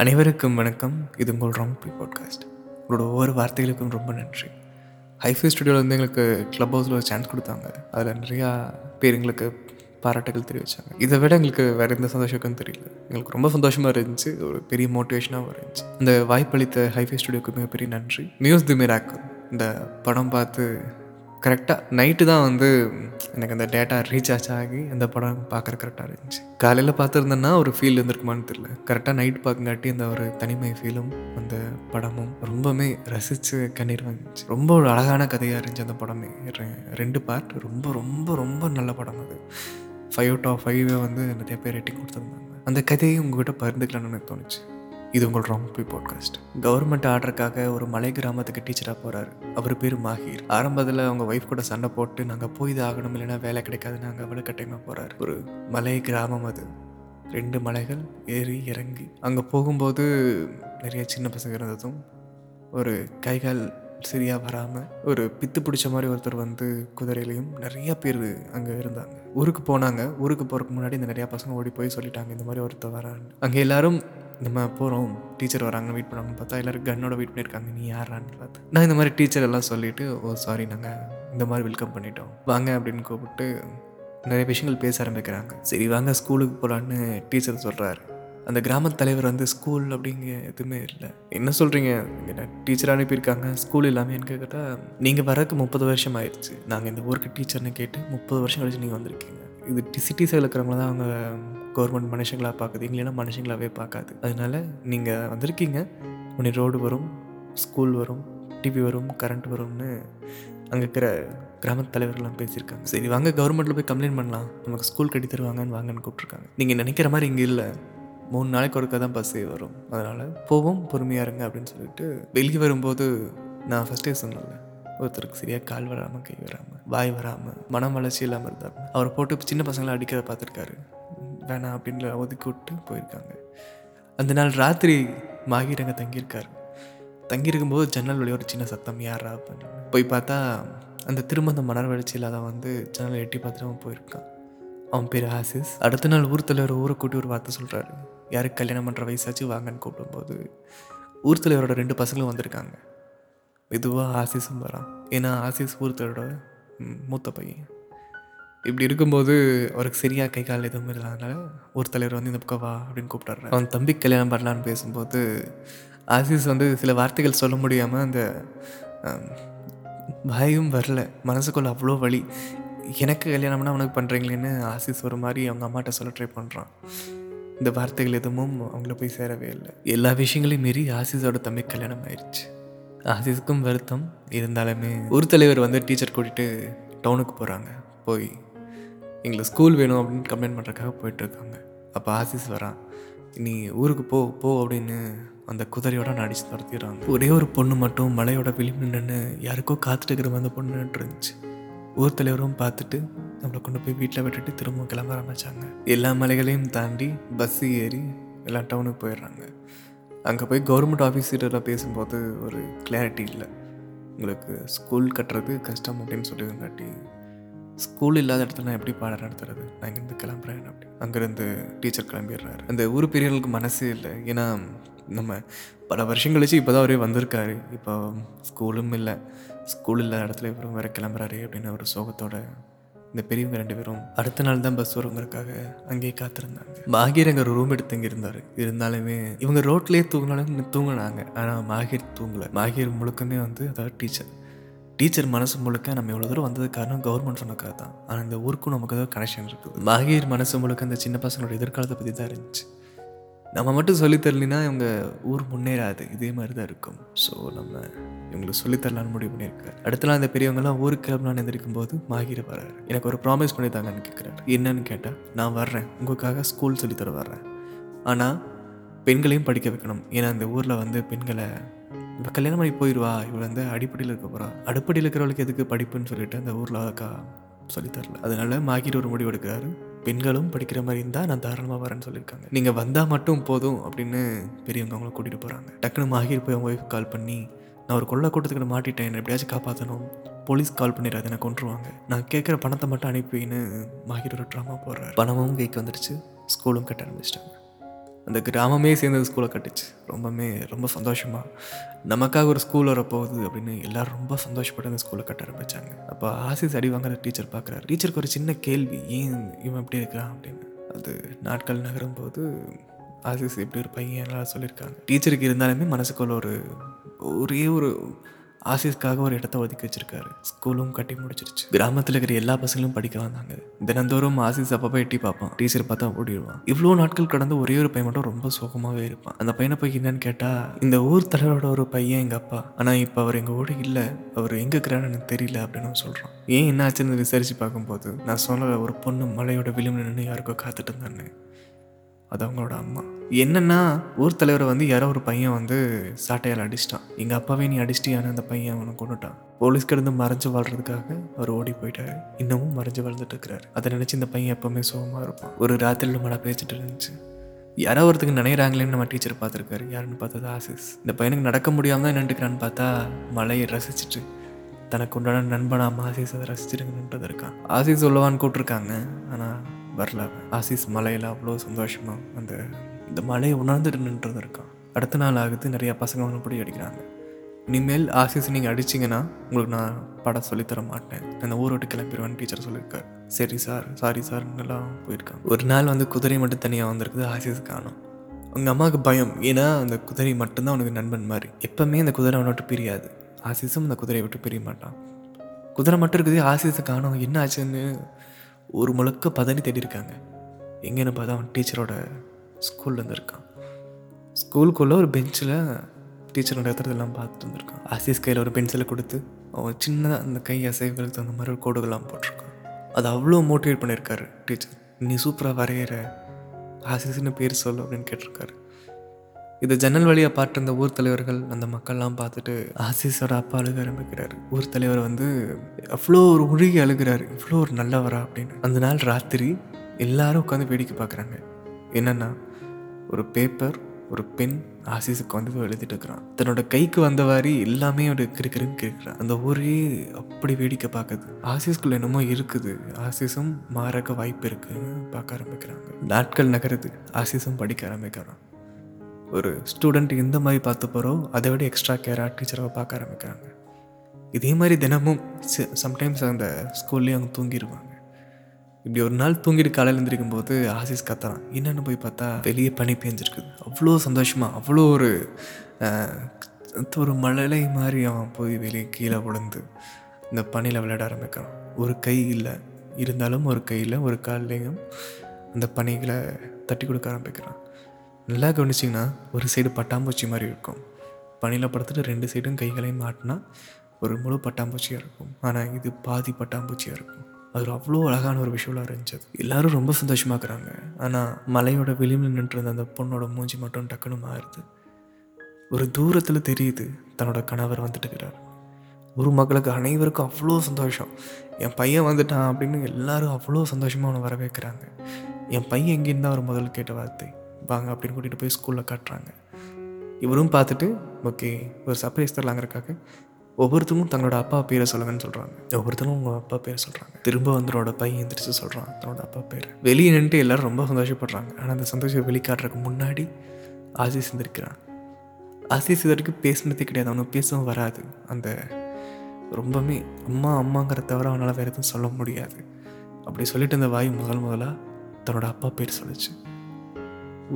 அனைவருக்கும் வணக்கம். இது உங்கள் ராங் பி பாட்காஸ்ட் உங்களோட ஒவ்வொரு வார்த்தைகளுக்கும் ரொம்ப நன்றி. ஹைஃபை ஸ்டுடியோவில் வந்து எங்களுக்கு க்ளப் ஹவுஸில் ஒரு சான்ஸ் கொடுத்தாங்க. அதில் நிறையா பேர் எங்களுக்கு பாராட்டுகள் தெரிவித்தாங்க இதை விட எங்களுக்கு வேறு எந்த சந்தோஷக்கும் தெரியல. எங்களுக்கு ரொம்ப சந்தோஷமாக இருந்துச்சு. ஒரு பெரிய மோட்டிவேஷனாகவும் இருந்துச்சு. இந்த வாய்ப்பளித்த ஹைஃபை ஸ்டுடியோக்கு மிகப்பெரிய நன்றி. மியூஸ் தி மிராக்கல் இந்த படம் பார்த்து கரெக்டாக நைட்டு தான் வந்து எனக்கு அந்த டேட்டா ரீசார்ஜ் ஆகி அந்த படம் பார்க்குற கரெக்டாக இருந்துச்சு. காலையில் பார்த்துருந்தேன்னா ஒரு ஃபீல் இருந்திருக்குமான்னு தெரியல. கரெக்டாக நைட் பார்க்கங்காட்டி அந்த ஒரு தனிமை ஃபீலும் அந்த படமும் ரொம்பவுமே ரசித்து கண்ணீர் வந்துச்சு. ரொம்ப ஒரு அழகான கதையாக இருந்துச்சு அந்த படமே. ரெ- ரெண்டு பார்ட் ரொம்ப ரொம்ப ரொம்ப நல்ல படம் அது. ஃபைவ் அவுட் ஆஃப் ஃபைவே வந்து நிறைய பேர் ரேட்டிங் கொடுத்துருந்தாங்க. அந்த கதையை உங்ககிட்ட பகிர்ந்துக்கலாம்னு எனக்கு தோணுச்சு. இது உங்கள் ராங் பி பாட்காஸ்ட் கவர்மெண்ட் ஆர்டருக்காக ஒரு மலை கிராமத்துக்கு டீச்சராக போகிறாரு அவர் பேர் மாஹீர். ஆரம்பத்தில் அவங்க ஒய்ஃப் கூட சண்டை போட்டு நாங்கள் போய் இது ஆகணும் இல்லைன்னா வேலை கிடைக்காதுன்னு அங்கே வலுக்கட்டாயமாக போகிறாரு ஒரு மலை கிராமம் அது. ரெண்டு மலைகள் ஏறி இறங்கி அங்கே போகும்போது நிறைய சின்ன பசங்க இருந்ததும் ஒரு கைகால் சரியாக வராமல் ஒரு பித்து பிடிச்ச மாதிரி ஒருத்தர் வந்து குதிரையிலையும் நிறைய பேர் அங்கே இருந்தாங்க. ஊருக்கு போனாங்க. ஊருக்கு போகிறதுக்கு முன்னாடி இந்த நிறையா பசங்க ஓடி போய் சொல்லிட்டாங்க இந்த மாதிரி ஒருத்தர் வரான்னு. அங்கே எல்லாரும் நம்ம போகிறோம் டீச்சர் வராங்க வெயிட் பண்ணாங்கன்னு பார்த்தா எல்லாரும் கன்னோட வெயிட் பண்ணியிருக்காங்க. நீ யாரான்னு பார்த்து. நான் இந்த மாதிரி டீச்சர் எல்லாம் சொல்லிவிட்டு ஓ சாரி நாங்கள் இந்த மாதிரி வெல்கம் பண்ணிட்டோம். வாங்க அப்படின்னு கூப்பிட்டு நிறைய விஷயங்கள் பேச ஆரம்பிக்கிறாங்க. சரி வாங்க ஸ்கூலுக்கு போகலான்னு டீச்சர் சொல்கிறாரு அந்த கிராம தலைவர் வந்து ஸ்கூல் அப்படிங்க எதுவுமே இல்லை. என்ன சொல்கிறீங்க என்ன டீச்சர் அனுப்பியிருக்காங்க. ஸ்கூல் இல்லாமல் கேட்டால் நீங்கள் வரக்கு முப்பது வருஷம் ஆயிடுச்சு. நாங்கள் இந்த ஊருக்கு டீச்சர்னு கேட்டு முப்பது வருஷம் கழிச்சு நீங்கள் வந்திருக்கீங்க. இது சிட்டிஸில் இருக்கிறவங்கள தான் அவங்க கவர்மெண்ட் மனுஷங்களாக பார்க்குது. எங்களெல்லாம் மனுஷங்களாகவே பார்க்காது. அதனால் நீங்கள் வந்திருக்கீங்க. உடனே ரோடு வரும் ஸ்கூல் வரும் டிவி வரும் கரண்ட் வரும்னு அங்கே இருக்கிற கிராமத் தலைவர்கள்லாம் பேசியிருக்காங்க. சரி வாங்க கவர்மெண்ட்டில் போய் கம்ப்ளைண்ட் பண்ணலாம். நமக்கு ஸ்கூல் கட்டி தருவாங்கன்னு வாங்கன்னு கூப்பிட்ருக்காங்க நீங்கள் நினைக்கிற மாதிரி இங்கே இல்லை. மூணு நாளைக்கு ஒருக்கா தான் பஸ்ஸே வரும். அதனால் போவோம் பொறுமையாக இருங்க அப்படின்னு சொல்லிட்டு வெளியே வரும்போது நான் ஃபஸ்ட்டே சொன்னல ஒருத்தருக்கு சரியாக கால் வராமல் கை வராமல் வாய் வராமல் மனம் வளர்ச்சி இல்லாமல் இருந்தார் அவரை போட்டு சின்ன பசங்களை அடிக்கிறத பார்த்துருக்காரு. வேணாம் அப்படின்னு ஒதுக்கி விட்டு போயிருக்காங்க. அந்த நாள் ராத்திரி மாகிரங்க தங்கியிருக்கார். தங்கியிருக்காரு தங்கியிருக்கும்போது ஜன்னல் வழி ஒரு சின்ன சத்தம் யாரா அப்படின்னு. போய் பார்த்தா அந்த திரும்ப அந்த மணர் வளர்ச்சி இல்லாத வந்து ஜன்னல் எட்டி பார்த்துட்டு அவன் போயிருக்கான். அவன் பேர் ஆசிஸ். அடுத்த நாள் ஊர் தலைவர் ஊரை கூட்டி ஒரு வார்த்தை சொல்கிறாரு யாருக்கு கல்யாணம் பண்ணுற வயசாச்சு வாங்கன்னு கூப்பிடும்போது ஊர் தலைவரோட ரெண்டு பசங்களும் வந்திருக்காங்க. மெதுவாக ஆசிஸும் வரான். ஏன்னா ஆசிஸ் ஊர் தலைவரோட மூத்த பையன் இப்படி இருக்கும்போது அவருக்கு சரியாக கை கால் எதுவும் இல்லாதனால ஒரு தலைவர் வந்து இந்த பக்கம் வா அப்படின்னு கூப்பிட்றாரு அவன் தம்பி கல்யாணம் பண்ணலான்னு பேசும்போது ஆசிஸ் வந்து சில வார்த்தைகள் சொல்ல முடியாமல் அந்த பயம் வரல. மனசுக்குள்ள அவ்வளோ வலி. எனக்கு கல்யாணம்னா அவனுக்கு பண்ணுறீங்களேன்னு ஆசிஸ் ஒரு மாதிரி அவங்க அம்மாட்ட சொல்ல ட்ரை பண்ணுறான் இந்த வார்த்தைகள் எதுவும் அவங்கள போய் சேரவே இல்லை. எல்லா விஷயங்களையும் மீறி ஆசிஸோட தம்பி கல்யாணம் ஆயிடுச்சு ஆசிஸுக்கும் வருத்தம். இருந்தாலுமே ஒரு தலைவர் வந்து டீச்சர் கூட்டிகிட்டு டவுனுக்கு போகிறாங்க போய் எங்களுக்கு ஸ்கூல் வேணும் அப்படின்னு கம்ப்ளைண்ட் பண்ணுறதுக்காக போயிட்டுருக்காங்க அப்போ ஆசிஸ் வரான் நீ ஊருக்கு போ போ அப்படின்னு அந்த குதிரையோட நடிச்சு துரத்திடுறாங்க. ஒரே ஒரு பொண்ணு மட்டும் மலையோட விளிம்பு நின்று யாருக்கோ காத்துட்டு இருக்கிற அந்த பொண்ணு இருந்துச்சு ஊர் தலைவரும் பார்த்துட்டு நம்மளை கொண்டு போய் வீட்டில் விட்டுட்டு திரும்ப கிளம்ப ஆரம்பித்தாங்க எல்லா மலைகளையும் தாண்டி பஸ்ஸு ஏறி எல்லாம் டவுனுக்கு போயிடுறாங்க. அங்கே போய் கவர்மெண்ட் ஆஃபீஸர்லாம் பேசும்போது ஒரு கிளாரிட்டி இல்லை. உங்களுக்கு ஸ்கூல் கட்டுறது கஷ்டம் அப்படின்னு சொல்லியிருந்தாட்டி ஸ்கூல் இல்லாத இடத்துல நான் எப்படி பாடம் நடத்துறது? நான் இங்கேருந்து கிளம்புறேன் அப்படி அங்கேருந்து டீச்சர் கிளம்பிடுறாரு. அந்த ஊர் பெரியவர்களுக்கு மனசே இல்லை. ஏன்னா நம்ம பல வருஷம் கழிச்சு இப்போ தான் அவரே வந்திருக்காரு. இப்போ ஸ்கூலும் இல்லை. ஸ்கூல் இல்லாத இடத்துல இவரும் வேற கிளம்புறாரு அப்படின்னு ஒரு சோகத்தோட இந்த பெரியவங்க ரெண்டு பேரும் அடுத்த நாள் தான் பஸ் வருங்கிறதுக்காக அங்கேயே காத்திருந்தாங்க. மாகீர் அங்கே ஒரு ரூம் எடுத்து இங்கே இருந்தார். இருந்தாலுமே இவங்க ரோட்லேயே தூங்கினாலும் தூங்கினாங்க. ஆனால் மாகீர் தூங்கலை. மாகீர் முழுக்கமே வந்து அதாவது டீச்சர் டீச்சர் மனசு முழுக்க நம்ம இவ்வளோ தூரம் வந்தது காரணம் கவர்மெண்ட் சொன்னக்காக தான். ஆனால் இந்த ஊருக்கும் நமக்கு ஏதோ கனெக்ஷன் இருக்குது. மாகீர் மனசு முழுக்க அந்த சின்ன பசங்களோட எதிர்காலத்தை பற்றி தான் இருந்துச்சு. நம்ம மட்டும் சொல்லித்தரலினா இவங்க ஊர் முன்னேறாது. இதே மாதிரி தான் இருக்கும். ஸோ நம்ம இவங்களுக்கு சொல்லித்தரலான்னு முடிவு பண்ணியிருக்காரு. அடுத்தலாம் அந்த இந்த ஊருக்கு கிளம்பலான்னு எந்திரிக்கும் போது மாகிர வராரு. எனக்கு ஒரு ப்ராமிஸ் பண்ணித்தாங்கன்னு கேட்குறாரு. என்னன்னு கேட்டால் நான் வர்றேன். உங்களுக்காக ஸ்கூல் சொல்லித்தர வர்றேன். ஆனால் பெண்களையும் படிக்க வைக்கணும். ஏன்னா இந்த ஊரில் வந்து பெண்களை இவ கல்யாணம் பண்ணி போயிடுவா இவள் வந்து அடிப்படையில் இருக்க போகிறா அடிப்படையில் இருக்கிறவளுக்கு எதுக்கு படிப்புன்னு சொல்லிட்டு அந்த ஊரில் அக்கா சொல்லித்தரல அதனால மாகிர் ஒரு முடிவு எடுக்கிறாரு. பெண்களும் படிக்கிற மாதிரி இருந்தால் நான் தாராளமாக வரேன்னு சொல்லியிருக்காங்க. நீங்கள் வந்தால் மட்டும் போதும் அப்படின்னு பெரியவங்க அவங்கள கூட்டிகிட்டு போகிறாங்க டக்குன்னு மாகிர் போய் அவங்க ஒய்ஃப் கால் பண்ணி நான் ஒரு கொள்ளை கூட்டத்துக்கு மாட்டிட்டேன் என்னை எப்படியாச்சும் காப்பாற்றணும் போலீஸ் கால் பண்ணிடாது என்னை கொண்டுருவாங்க நான் கேட்குற பணத்தை மட்டும் அனுப்பின்னு மாகிர் ஒரு ட்ராமா போடுறாரு. பணமும் கைக்கு வந்துடுச்சு. ஸ்கூலும் கட்ட ஆரம்பிச்சிட்டாங்க. அந்த கிராமமே சேர்ந்து ஸ்கூலை கட்டுச்சு. ரொம்பவுமே ரொம்ப சந்தோஷமாக நமக்காக ஒரு ஸ்கூல் வரப்போகுது அப்படின்னு எல்லோரும் ரொம்ப சந்தோஷப்பட்டு அந்த ஸ்கூலை கட்ட ஆரம்பித்தாங்க அப்போ ஆசிஸ் அடி வாங்குற டீச்சர் பார்க்குறாரு டீச்சருக்கு ஒரு சின்ன கேள்வி ஏன் இவன் இப்படி இருக்கிறான்? அப்படின்னு. அது நாட்கள் நகரும் போது ஆசிஸ் இப்படி ஒரு பையன் எல்லாம் சொல்லியிருக்காங்க. டீச்சருக்கு இருந்தாலுமே மனசுக்குள்ள ஒரு ஒரே ஒரு ஆசிஸ்க்காக ஒரு இடத்த ஒதுக்கி வச்சிருக்காரு. ஸ்கூலும் கட்டி முடிச்சிருச்சு. கிராமத்தில் இருக்கிற எல்லா பசங்களும் படிக்க வந்தாங்க. தினந்தோறும் ஆசிஸ் அப்பப்போ எட்டி பார்ப்பான். டீச்சர் பார்த்தா ஓடிடுவான். இவ்வளோ நாட்கள் கடந்து ஒரே ஒரு பையன் மட்டும் ரொம்ப சோகமாகவே இருப்பான். அந்த பையனை போய் என்னன்னு கேட்டால் இந்த ஊர் தலைவரோட ஒரு பையன் எங்கள் அப்பா. ஆனால் இப்போ அவர் எங்கள் ஊர் இல்லை. அவர் எங்கே இருக்கிறான்னு எனக்கு தெரியல அப்படின்னு சொல்கிறான் ஏன் என்னாச்சுன்னு விசாரிச்சு பார்க்கும்போது நான் சொல்ல ஒரு பொண்ணு மலையோட விளிம்பு நின்று யாருக்கோ காத்துட்டு இருந்தான்னு. அது அவங்களோட அம்மா. என்னன்னா ஊர் தலைவரை வந்து யாரோ ஒரு பையன் வந்து சாட்டையால் அடிச்சிட்டான். எங்கள் அப்பாவே நீ அடிச்சிட்டியான அந்த பையன் அவனை கொண்டுட்டான் போலீஸ்க்கு இருந்து மறைஞ்சு வாழ்றதுக்காக அவர் ஓடி போயிட்டாரு. இன்னமும் மறைஞ்சு வாழ்ந்துட்டு இருக்கிறாரு. அதை நினச்சி இந்த பையன் எப்பவுமே சோகமாக இருப்பான். ஒரு ராத்திரியில் மழை பேச்சுட்டு இருந்துச்சு. யாரோ ஒருத்தருக்கு நினைக்கிறாங்களேன்னு நம்ம டீச்சர் பார்த்துருக்காரு. யாருன்னு பார்த்தது ஆசிஸ். இந்த பையனுக்கு நடக்க முடியாமல் தான் நின்றுக்கிறான்னு பார்த்தா மழையை ரசிச்சுட்டு தனக்கு உண்டான நண்பனாக ஆசிஸ் அதை ரசிச்சிருங்கன்றது இருக்கான். ஆசிஸ் சொல்லவான்னு கூப்பிட்ருக்காங்க ஆனால் வரல. ஆசிஸ் மலையில் அவ்வளோ சந்தோஷமாக அந்த இந்த மலையை உணர்ந்துட்டு நின்றது இருக்கான் அடுத்த நாள் ஆகுது நிறையா பசங்க அவனை அடிக்கிறாங்க. இனிமேல் ஆசிஸ் நீங்கள் அடிச்சிங்கன்னா உங்களுக்கு நான் படம் சொல்லித்தர மாட்டேன். அந்த ஊரை விட்டு கிளம்பிடுவேன்னு டீச்சர் சொல்லியிருக்காரு. சரி சார் சாரி சார் எல்லாம் போயிருக்காங்க. ஒரு நாள் வந்து குதிரை மட்டும் தனியாக வந்திருக்குது ஆசிஸ் காணும். உங்கள் அம்மாவுக்கு பயம். ஏன்னா அந்த குதிரை மட்டும்தான் அவனுக்கு நண்பன் மாதிரி. எப்போவுமே அந்த குதிரை அவனை விட்டு பிரியாது. ஆசிஸும் அந்த குதிரையை விட்டு பிரிய மாட்டான். குதிரை மட்டும் இருக்குது ஆசிஸை காணும். என்ன ஆச்சுன்னு ஒரு முழுக்க பதனி தேடி இருக்காங்க எங்கேன்னு பார்த்தா அவன் டீச்சரோட ஸ்கூல்ல இருக்கான். ஸ்கூலுக்குள்ளே ஒரு பெஞ்சில் டீச்சரோட இடத்துலலாம் பார்த்துட்டு இருந்திருக்கான் ஆசிஸ் கையில் ஒரு பென்சிலை கொடுத்து அவன் சின்னதாக அந்த கை அசைவுகளுக்கு தகுந்த மாதிரி ஒரு கோடுகள்லாம் போட்டிருக்கான். அது அவ்வளோ மோட்டிவேட் பண்ணியிருக்காரு டீச்சர். நீ சூப்பராக வரைகிற ஆசிஸ்னு பேர் சொல்லு அப்படின்னு கேட்டிருக்காரு. இதை ஜன்னல் வழியாக பார்த்து அந்த ஊர் தலைவர்கள் அந்த மக்கள்லாம் பார்த்துட்டு ஆசிஸோட அப்பா அழுக ஆரம்பிக்கிறார். ஊர் தலைவர் வந்து அவ்வளோ ஒரு உருகி அழுகிறார். இவ்வளோ ஒரு நல்லவரா? அப்படின்னு. அந்த நாள் ராத்திரி எல்லாரும் உட்காந்து வேடிக்கை பார்க்குறாங்க. என்னென்னா ஒரு பேப்பர் ஒரு பென் ஆசிஸுக்கு வந்து எழுதிட்டு இருக்கிறான். தன்னோட கைக்கு வந்த மாதிரி எல்லாமே ஒரு கிறுக்கிறுன்னு கேட்குறான் அந்த ஊரே அப்படி வேடிக்கை பார்க்குது. ஆசிஸ்குள்ள என்னமோ இருக்குது. ஆசிஸும் மாறக்க வாய்ப்பு இருக்குன்னு பார்க்க ஆரம்பிக்கிறாங்க. நாட்கள் நகருது. ஆசிஸும் படிக்க ஆரம்பிக்கிறான். ஒரு ஸ்டூடெண்ட் எந்த மாதிரி பார்த்து போகிறோ அதை விட எக்ஸ்ட்ரா கேராக டீச்சரை பார்க்க ஆரம்பிக்கிறாங்க. இதே மாதிரி தினமும் சம்டைம்ஸ் அந்த ஸ்கூல்லேயே அவங்க தூங்கிடுவாங்க இப்படி ஒரு நாள் தூங்கிட்டு காலையில் எழுந்திருக்கும் போது ஆசிஸ் கத்துறான். என்னென்னு போய் பார்த்தா வெளியே பனி பேஞ்சிருக்குது. அவ்வளோ சந்தோஷமாக அவ்வளோ ஒரு ஒரு மழலை மாதிரி அவன் போய் வெளியே கீழே விழுந்து இந்த பனியில் விளையாட ஆரம்பிக்கிறான். ஒரு கை இல்லை. இருந்தாலும் ஒரு கையில் ஒரு கால்லையும் அந்த பனிகளை தட்டி கொடுக்க ஆரம்பிக்கிறான். நல்லா கவனிச்சிங்கன்னா ஒரு சைடு பட்டாம்பூச்சி மாதிரி இருக்கும். பனியில் படுத்துட்டு ரெண்டு சைடும் கைகளையும் மாட்டினா ஒரு முழு பட்டாம்பூச்சியாக இருக்கும். ஆனால் இது பாதி பட்டாம்பூச்சியாக இருக்கும். அது அவ்வளோ அழகான ஒரு விஷுவலாக இருந்துச்சு எல்லோரும் ரொம்ப சந்தோஷமாக இருக்கிறாங்க. ஆனால் மலையோட விளிம்பில் நின்றுருந்த அந்த பொண்ணோட மூஞ்சி மட்டும் டக்குன்னு மாறுது. ஒரு தூரத்தில் தெரியுது தன்னோட கணவர் வந்துட்டுக்கிறார் ஒரு மக்களுக்கு அனைவருக்கும் அவ்வளோ சந்தோஷம். என் பையன் வந்துட்டான் அப்படின்னு எல்லாரும் அவ்வளோ சந்தோஷமாக அவனை வரவேற்கிறாங்க. என் பையன் எங்கேருந்து அவர் முதல் கேட்ட வார்த்தை? வாங்க அப்படின்னு கூட்டிகிட்டு போய் ஸ்கூலில் காட்டுறாங்க. இவரும் பார்த்துட்டு ஓகே ஒரு சர்ப்ரைஸ் தரலாங்கிறக்காக ஒவ்வொருத்தரும் தங்களோட அப்பா பேரை சொல்லுங்கன்னு சொல்கிறாங்க ஒவ்வொருத்தரும் உங்கள் அப்பா பேரை சொல்கிறாங்க திரும்ப வந்து அவனோட பையன் எந்திரிச்சு சொல்கிறான் தன்னோட அப்பா பேர். வெளியே நின்றுட்டு எல்லாரும் ரொம்ப சந்தோஷப்படுறாங்க. ஆனால் அந்த சந்தோஷம் வெளிக்காட்டுறதுக்கு முன்னாடி ஆசிஸ் எந்திரிக்கிறான். ஆசிஸ் இது வரைக்கும் பேசினதே கிடையாது. அவனுக்கு பேசவும் வராது. அந்த ரொம்பவுமே அம்மா அம்மாங்கிற தவிர அவனால் வேறு எதுவும் சொல்ல முடியாது. அப்படி சொல்லிட்டு அந்த வாய் முதல் முதலாக தன்னோட அப்பா பேர் சொல்லுச்சு.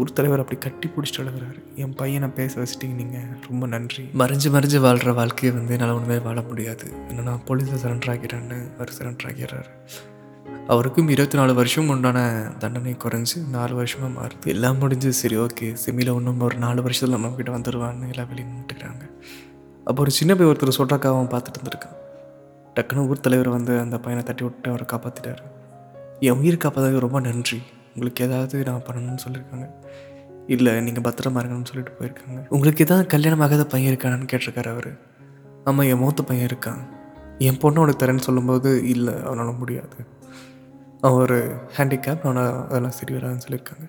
ஊர் தலைவர் அப்படி கட்டி பிடிச்சிட்டு அழுகிறாரு. என் பையனை பேச வச்சுட்டீங்க நீங்கள் ரொம்ப நன்றி. மறைஞ்சு மறைஞ்சு வாழ்கிற வாழ்க்கையை வந்து என்னால் ஒன்றுமே வாழ முடியாது. என்னன்னா போலீஸில் சரண்டர் ஆகிறேன்னு அவர் சரண்டர் ஆகிறாரு அவருக்கும் இருபத்தி நாலு வருஷம் உண்டான தண்டனை குறைஞ்சு நாலு வருஷமாக மாறுது. எல்லாம் முடிஞ்சு சரி ஓகே. செமியில் இன்னும் ஒரு நாலு வருஷத்தில் நம்ம கிட்டே வந்துடுவான்னு எல்லாம் வெளியே நின்றுக்கிறாங்க அப்போ ஒரு சின்ன பையன் ஒருத்தர் சொல்கிறாக்கா அவன் பார்த்துட்டு இருந்திருக்கான். டக்குன்னு ஊர் தலைவர் வந்து அந்த பையனை தட்டி விட்டு அவரை காப்பாற்றிட்டாரு என் உயிர் காப்பாதது ரொம்ப நன்றி. உங்களுக்கு ஏதாவது நான் பண்ணணும்னு சொல்லியிருக்காங்க. இல்லை நீங்கள் பத்திரமா இருக்கணும்னு சொல்லிட்டு போயிருக்காங்க. உங்களுக்கு ஏதாவது கல்யாணம் ஆகாத பையன் இருக்கானான்னு கேட்டிருக்காரு அவர். ஆமாம் என் மூத்த பையன் இருக்கான். என் பொண்ணு அவனுக்கு தரேன்னு சொல்லும்போது இல்லை அவனால் முடியாது. அவன் ஒரு ஹேண்டிகேப் அவனால் அதெல்லாம் சரி வராதுன்னு சொல்லியிருக்காங்க.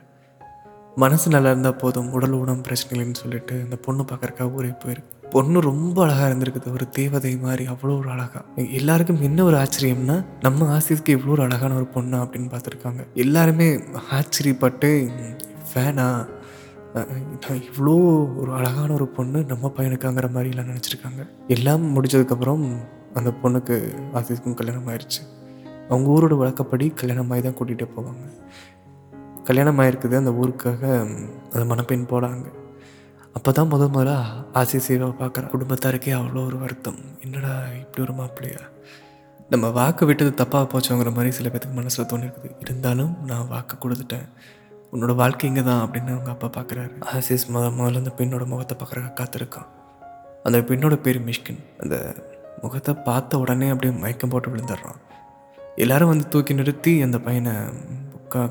மனசு நல்லா இருந்தால் போதும் உடல் ஊனம் பிரச்சனைகள்னு சொல்லிட்டு அந்த பொண்ணு பார்க்குறக்காக ஊரே போயிருக்கு. பொண்ணு ரொம்ப அழகாக இருந்திருக்குது. ஒரு தேவதை மாதிரி அவ்வளோ ஒரு அழகாக எல்லாருக்கும் என்ன ஒரு ஆச்சரியம்னா நம்ம ஆசிஸ்க்கு இவ்வளோ ஒரு அழகான ஒரு பொண்ணா அப்படின்னு பார்த்துருக்காங்க. எல்லாருமே ஆச்சரியப்பட்டு வேணா இவ்வளோ ஒரு அழகான ஒரு பொண்ணு நம்ம பையனுக்காங்கிற மாதிரிலாம் நினச்சிருக்காங்க. எல்லாம் முடிஞ்சதுக்கப்புறம் அந்த பொண்ணுக்கு ஆசிஸ்க்கும் கல்யாணம் ஆயிடுச்சு அவங்க ஊரோட வழக்கப்படி கல்யாணம் ஆகி தான் கூட்டிகிட்டு போவாங்க. கல்யாணம் ஆயிருக்குது. அந்த ஊருக்காக அந்த மணப்பெண் போகிறாங்க அப்போ தான் முதலாக முதல்ல ஆசிசியை பார்க்குற குடும்பத்தாருக்கே அவ்வளோ ஒரு வருத்தம். என்னடா இப்படி ஒரு மாப்பிள்ளையா? நம்ம வாக்கு விட்டது தப்பாக போச்சோங்கிற மாதிரி சில பேத்துக்கு மனசில் தோணிருக்குது. இருந்தாலும் நான் வாக்கு கொடுத்துட்டேன். உன்னோட வாழ்க்கை இங்கே தான் அப்படின்னு அவங்க அப்பா பார்க்குறாரு ஆசிஸ் முத முதல்ல அந்த பெண்ணோட முகத்தை பார்க்குறக்க காத்திருக்கான். அந்த பெண்ணோட பேர் மிஷ்கின். அந்த முகத்தை பார்த்த உடனே அப்படியே மயக்கம் போட்டு விழுந்துடுறான். எல்லாரும் வந்து தூக்கி நிறுத்தி அந்த பையனை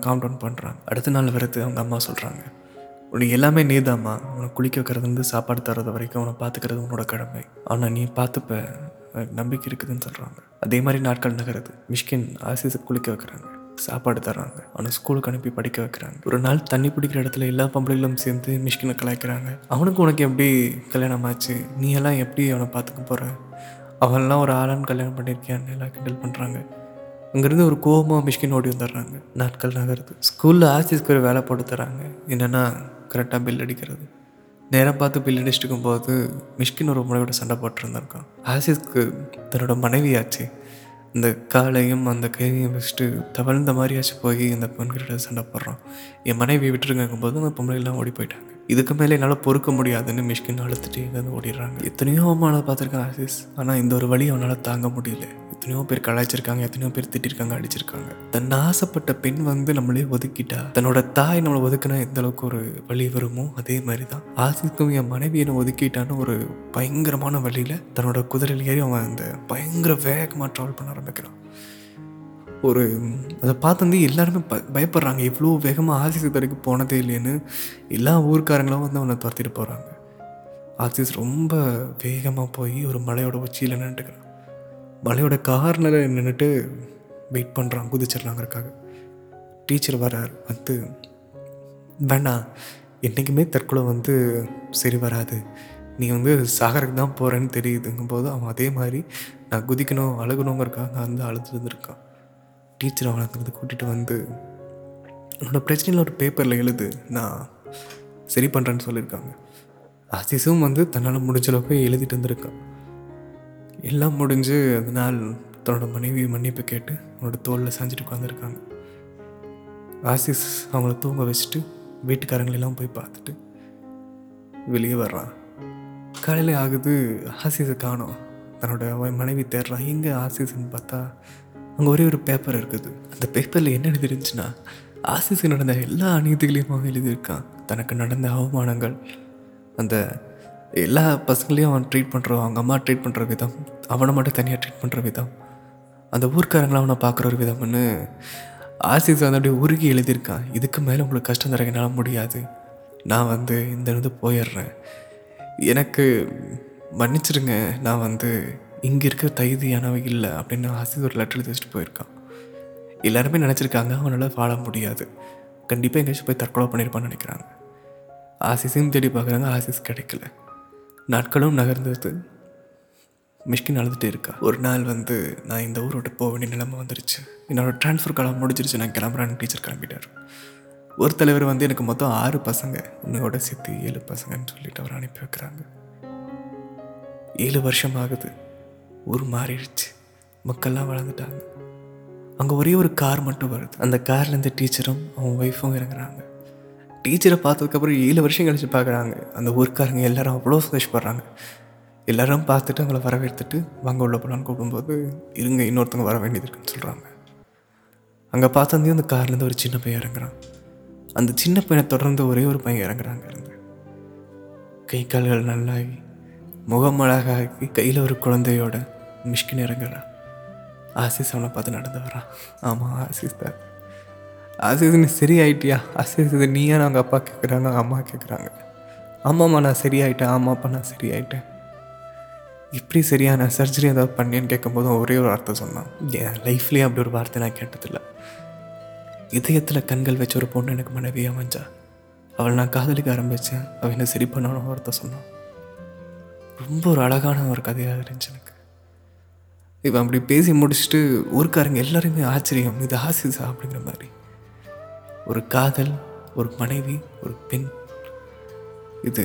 காம் டவுன் பண்ணுறாங்க அடுத்த நாள் வரது அவங்க அம்மா சொல்கிறாங்க உனக்கு எல்லாமே நீதாம்மா. உனக்கு குளிக்க வைக்கிறதுலேருந்து சாப்பாடு தர்றது வரைக்கும் அவனை பார்த்துக்கிறது உன்னோட கடமை. ஆனால் நீ பார்த்துப்ப. நம்பிக்கை இருக்குதுன்னு சொல்கிறாங்க அதே மாதிரி நாட்கள் நகருது. மிஷ்கின் ஆசிஸை குளிக்க வைக்கிறாங்க. சாப்பாடு தர்றாங்க. அவனை ஸ்கூலுக்கு அனுப்பி படிக்க வைக்கிறாங்க. ஒரு நாள் தண்ணி பிடிக்கிற இடத்துல எல்லா பொம்பளைகளும் சேர்ந்து மிஷ்கினை கலாய்க்கிறாங்க. அவனுக்கு உனக்கு எப்படி கல்யாணம் ஆச்சு நீ எல்லாம் எப்படி அவனை பார்த்துக்க போகிற அவன்லாம் ஒரு ஆளான் கல்யாணம் பண்ணியிருக்கியான்னு எல்லாம் கிண்டல் பண்ணுறாங்க அங்கேருந்து ஒரு கோபமாக மிஷ்கின் ஓடி வந்துடுறாங்க. நாட்கள் நகருது. ஸ்கூலில் ஆசிஸ்க்கு ஒரு வேலை போட்டு தராங்க என்னென்னா கரெக்டாக பில் அடிக்கிறது. நேரம் பார்த்து பில் அடிச்சுட்டு இருக்கும்போது மிஷ்கின் ஒரு முறையோட சண்டை போட்டுருந்துருக்கான். ஆசிஸ்க்கு தன்னோட மனைவியாச்சு. இந்த காலையும் அந்த கையையும் வச்சுட்டு தவழ்ந்த மாதிரியாச்சும் போய் இந்த பெண்கிட்ட சண்டை போடுறான். என் மனைவி விட்டுருங்கும் போது அந்த பொம்பளைலாம் ஓடி போயிட்டாங்க. இதுக்கு மேலே என்னால் பொறுக்க முடியாதுன்னு மிஷ்கின் அழுத்துட்டு இங்கேருந்து ஓடிடுறாங்க. எத்தனையோ அவமானம் பார்த்துருக்கான் ஆசிஸ். ஆனால் இந்த ஒரு வழி அவனால் தாங்க முடியல. எத்தனையோ பேர் கலாய்ச்சிருக்காங்க எத்தனையோ பேர் திட்டிருக்காங்க அடிச்சிருக்காங்க. தன் ஆசைப்பட்ட பெண் வந்து நம்மளே ஒதுக்கிட்டா தன்னோட தாய் நம்மளை ஒதுக்குனா எந்த அளவுக்கு ஒரு வழி வருமோ அதே மாதிரி தான் ஆசிக்கும் என் மனைவி என்னை ஒதுக்கிட்டான்னு ஒரு பயங்கரமான வழியில் தன்னோட குதிரையில் ஏறி அவன் அந்த பயங்கர வேகமாக ட்ராவல் பண்ண ஆரம்பிக்கிறான். ஒரு அதை பார்த்து வந்து எல்லாருமே ப பயப்படுறாங்க. இவ்வளோ வேகமாக ஆசிஸ் வரைக்கும் போனதே இல்லைன்னு எல்லா ஊர்க்காரங்களும் வந்து அவனை துரத்திட்டு போகிறாங்க ஆசிஸ் ரொம்ப வேகமாக போய் ஒரு மலையோட உச்சியில் நின்றுக்கிறான் மலையோட கார்னில் நின்றுட்டு வெயிட் பண்ணுறான் குதிச்சிடலாங்கிறக்காக டீச்சர் வரார் வந்து வேணாம் என்றைக்குமே தற்கொலை வந்து சரி வராது. நீ வந்து சாகருக்கு தான் போகிறேன்னு தெரியுதுங்கும் போது அவன் அதே மாதிரி நான் குதிக்கணும் அழுகணுங்கிறக்காக வந்து அழுதுருந்துருக்கான் டீச்சர் அவனை அங்கேருந்து கூட்டிகிட்டு வந்து உன்னோட பிரச்சனையில் ஒரு பேப்பரில் எழுது நான் சரி பண்ணுறேன்னு சொல்லியிருக்காங்க. ஆசிஸும் வந்து தன்னால் முடிஞ்ச அளவுக்கு எழுதிட்டு வந்திருக்கான். எல்லாம் முடிஞ்சு அந்த நாள் தன்னோட மனைவி மன்னிப்பு கேட்டு அவனோட தோளில் சாஞ்சிட்டு உட்காந்துருக்காங்க ஆசிஸ் அவங்கள தூங்க வச்சுட்டு வீட்டுக்காரங்களெல்லாம் போய் பார்த்துட்டு வெளியே வர்றான். காலையில் ஆகுது ஆசிஸை காணோம். தன்னோட அவன் மனைவி தேடுறான் எங்கே ஆசிஸ்ன்னு பார்த்தா அங்கே ஒரே ஒரு பேப்பர் இருக்குது. அந்த பேப்பரில் என்ன எழுதிருந்துச்சுன்னா ஆசிஸுக்கு நடந்த எல்லா அநீதிகளையும் அவன் எழுதியிருக்கான். தனக்கு நடந்த அவமானங்கள் அந்த எல்லா பசங்களையும் அவன் ட்ரீட் பண்ணுறான் அவங்க அம்மா ட்ரீட் பண்ணுற விதம் அவனை மட்டும் தனியாக ட்ரீட் பண்ணுற விதம் அந்த ஊர்க்காரங்களை அவனை பார்க்குற ஒரு விதம்னு ஆசிஸ் வந்து அப்படியே உருகி எழுதியிருக்கான். இதுக்கு மேலே உங்களுக்கு கஷ்டம் தர என்னால் முடியாது. நான் வந்து இந்த இருந்து போயிடுறேன். எனக்கு மன்னிச்சிடுங்க நான் வந்து இங்கே இருக்கிற தகுதியானவ இல்லை அப்படின்னு ஆசிஸ் ஒரு லெட்டர் எழுதி வச்சுட்டு போயிருக்கான். எல்லாருமே நினச்சிருக்காங்க அவனால் வாழ முடியாது. கண்டிப்பாக எங்கேயாச்சும் போய் தற்கொலை பண்ணியிருப்பான்னு நினைக்கிறாங்க. ஆசிஸையும் தேடி பார்க்குறாங்க ஆசிஸ் கிடைக்கல. நாட்களும் நகர்ந்தது. மிஷ்கின் அழுதுகிட்டே இருக்கா? ஒரு நாள் வந்து நான் இந்த ஊரோட போக வேண்டிய நிலைமை வந்துருச்சு. என்னோடய ட்ரான்ஸ்ஃபர் காலம் முடிஞ்சிருச்சு. நான் கிளம்புறேன்னு டீச்சர் கிளம்பிட்டார். ஒரு தலைவர் வந்து எனக்கு மொத்தம் ஆறு பசங்க உன்னோட சேர்த்து ஏழு பசங்கன்னு சொல்லிட்டு அவர் அனுப்பி வைக்கிறாங்க. ஏழு வருஷம் ஆகுது. ஊர் மாறிடுச்சு. மக்கள்லாம் வளர்ந்துட்டாங்க. அங்கே ஒரே ஒரு கார் மட்டும் வருது. அந்த கார்லேருந்து டீச்சரும் அவன் ஒய்ஃபும் இறங்குறாங்க. டீச்சரை பார்த்ததுக்கப்புறம் ஏழு வருஷம் கழிச்சு பார்க்குறாங்க. அந்த ஊர்க்காரங்க எல்லாரும் அவ்வளோ சந்தோஷப்படுறாங்க. எல்லாரும் பார்த்துட்டு அவங்கள வரவேற்றுட்டு வாங்க உள்ள போகலான்னு கூப்பிடும்போது இருங்க இன்னொருத்தவங்க வர வேண்டியது இருக்குன்னு சொல்கிறாங்க அங்கே பார்த்தந்தையும் அந்த கார்லேருந்து ஒரு சின்ன பையன் இறங்குறான். அந்த சின்ன பையனை தொடர்ந்து ஒரே ஒரு பையன் இறங்குறாங்க இருந்து. கை கால்கள் நல்லாகி முகம் அழகாகி கையில் ஒரு குழந்தையோட மிஷ்கின் இறங்குறான். ஆசிஸ் அவனை பார்த்து நடந்து வரான் ஆமாம் ஆசிஸ் தான். ஆசிஸ் சரி சரியாயிட்டியா? ஆசிஸ் இது நீயா? அவங்க அப்பா கேட்குறாங்க அம்மா கேட்குறாங்க ஆமாம்மா நான் சரியாயிட்டேன். ஆமாப்பா நான் சரியாயிட்டேன். எப்படி சரியான சர்ஜரி ஏதாவது பண்ணேன்னு கேட்கும்போது ஒரே ஒரு வார்த்தை சொன்னான். என் லைஃப்லேயே அப்படி ஒரு வார்த்தை நான் கேட்டதில்லை. இதயத்தில் கண்கள் வச்ச ஒரு பொண்ணு எனக்கு மனைவி அமைஞ்சா அவள் நான் காதலிக்க ஆரம்பித்தேன் அவள் என்ன சரி பண்ணணும் வார்த்தை சொன்னான். ரொம்ப ஒரு அழகான ஒரு கதையாக இருந்துச்சு எனக்கு. இவன் அப்படி பேசி முடிச்சுட்டு ஊருக்காரங்க எல்லாருமே ஆச்சரியம் இது ஆசிஸா அப்படிங்கிற மாதிரி. ஒரு காதல் ஒரு மனைவி ஒரு பெண். இது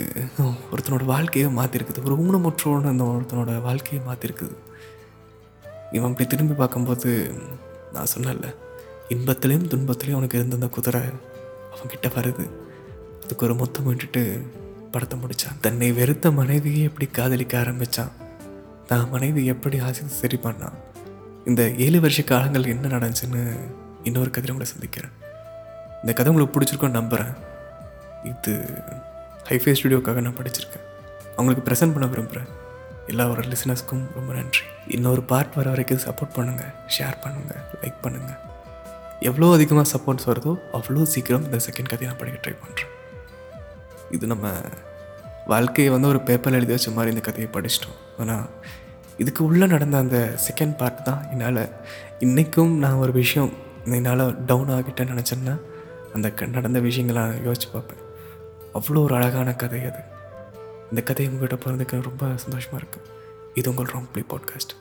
ஒருத்தனோட வாழ்க்கையை மாற்றிருக்குது ஒரு ஊனமுற்றோட அந்த ஒருத்தனோட வாழ்க்கையை மாற்றிருக்குது இவன் அப்படி திரும்பி பார்க்கும்போது நான் சொன்னேன்ல இன்பத்துலேயும் துன்பத்துலேயும் அவனுக்கு இருந்த அந்த குதிரை அவன்கிட்ட வருது. அதுக்கு ஒரு மொத்தம் விட்டுட்டு படத்தை முடித்தான் தன்னை வெறுத்த மனைவியை எப்படி காதலிக்க ஆரம்பித்தான் தான் மனைவி எப்படி ஆசை சரி பண்ணான்? இந்த ஏழு வருஷ காலங்கள் என்ன நடந்துச்சுன்னு இன்னொரு கதிரை கூட சந்திக்கிறேன். இந்த கதை உங்களுக்கு பிடிச்சிருக்கோன்னு நம்புகிறேன் இது ஹைஃபை ஸ்டுடியோக்காக நான் படிச்சிருக்கேன். அவங்களுக்கு ப்ரெசென்ட் பண்ண விரும்புகிறேன் எல்லா ஒரு லிசனர்ஸ்க்கும் ரொம்ப நன்றி. இன்னொரு பார்ட் வர வரைக்கும் சப்போர்ட் பண்ணுங்கள் ஷேர் பண்ணுங்கள் லைக் பண்ணுங்கள் எவ்வளோ அதிகமாக சப்போர்ட்ஸ் வருதோ அவ்வளோ சீக்கிரம் இந்த செகண்ட் கதையை நான் படிக்க ட்ரை பண்ணுறேன் இது நம்ம வாழ்க்கையை வந்து ஒரு பேப்பரில் எழுதி வச்ச மாதிரி இந்த கதையை படிச்சிட்டோம். ஆனால் இதுக்கு உள்ளே நடந்த அந்த செகண்ட் பார்ட் தான் என்னால் இன்றைக்கும் நான் ஒரு விஷயம் என்னால் டவுன் ஆகிட்டேன்னு நினச்சேன்னா அந்த க- நடந்த விஷயங்களை யோசித்து யோசிச்சு பார்ப்பேன். அவ்வளோ ஒரு அழகான கதை அது. இந்த கதையை உங்கள்கிட்ட பிறந்துக்க ரொம்ப சந்தோஷமாக இருக்குது இது உங்கள் ராங் பாட்காஸ்ட்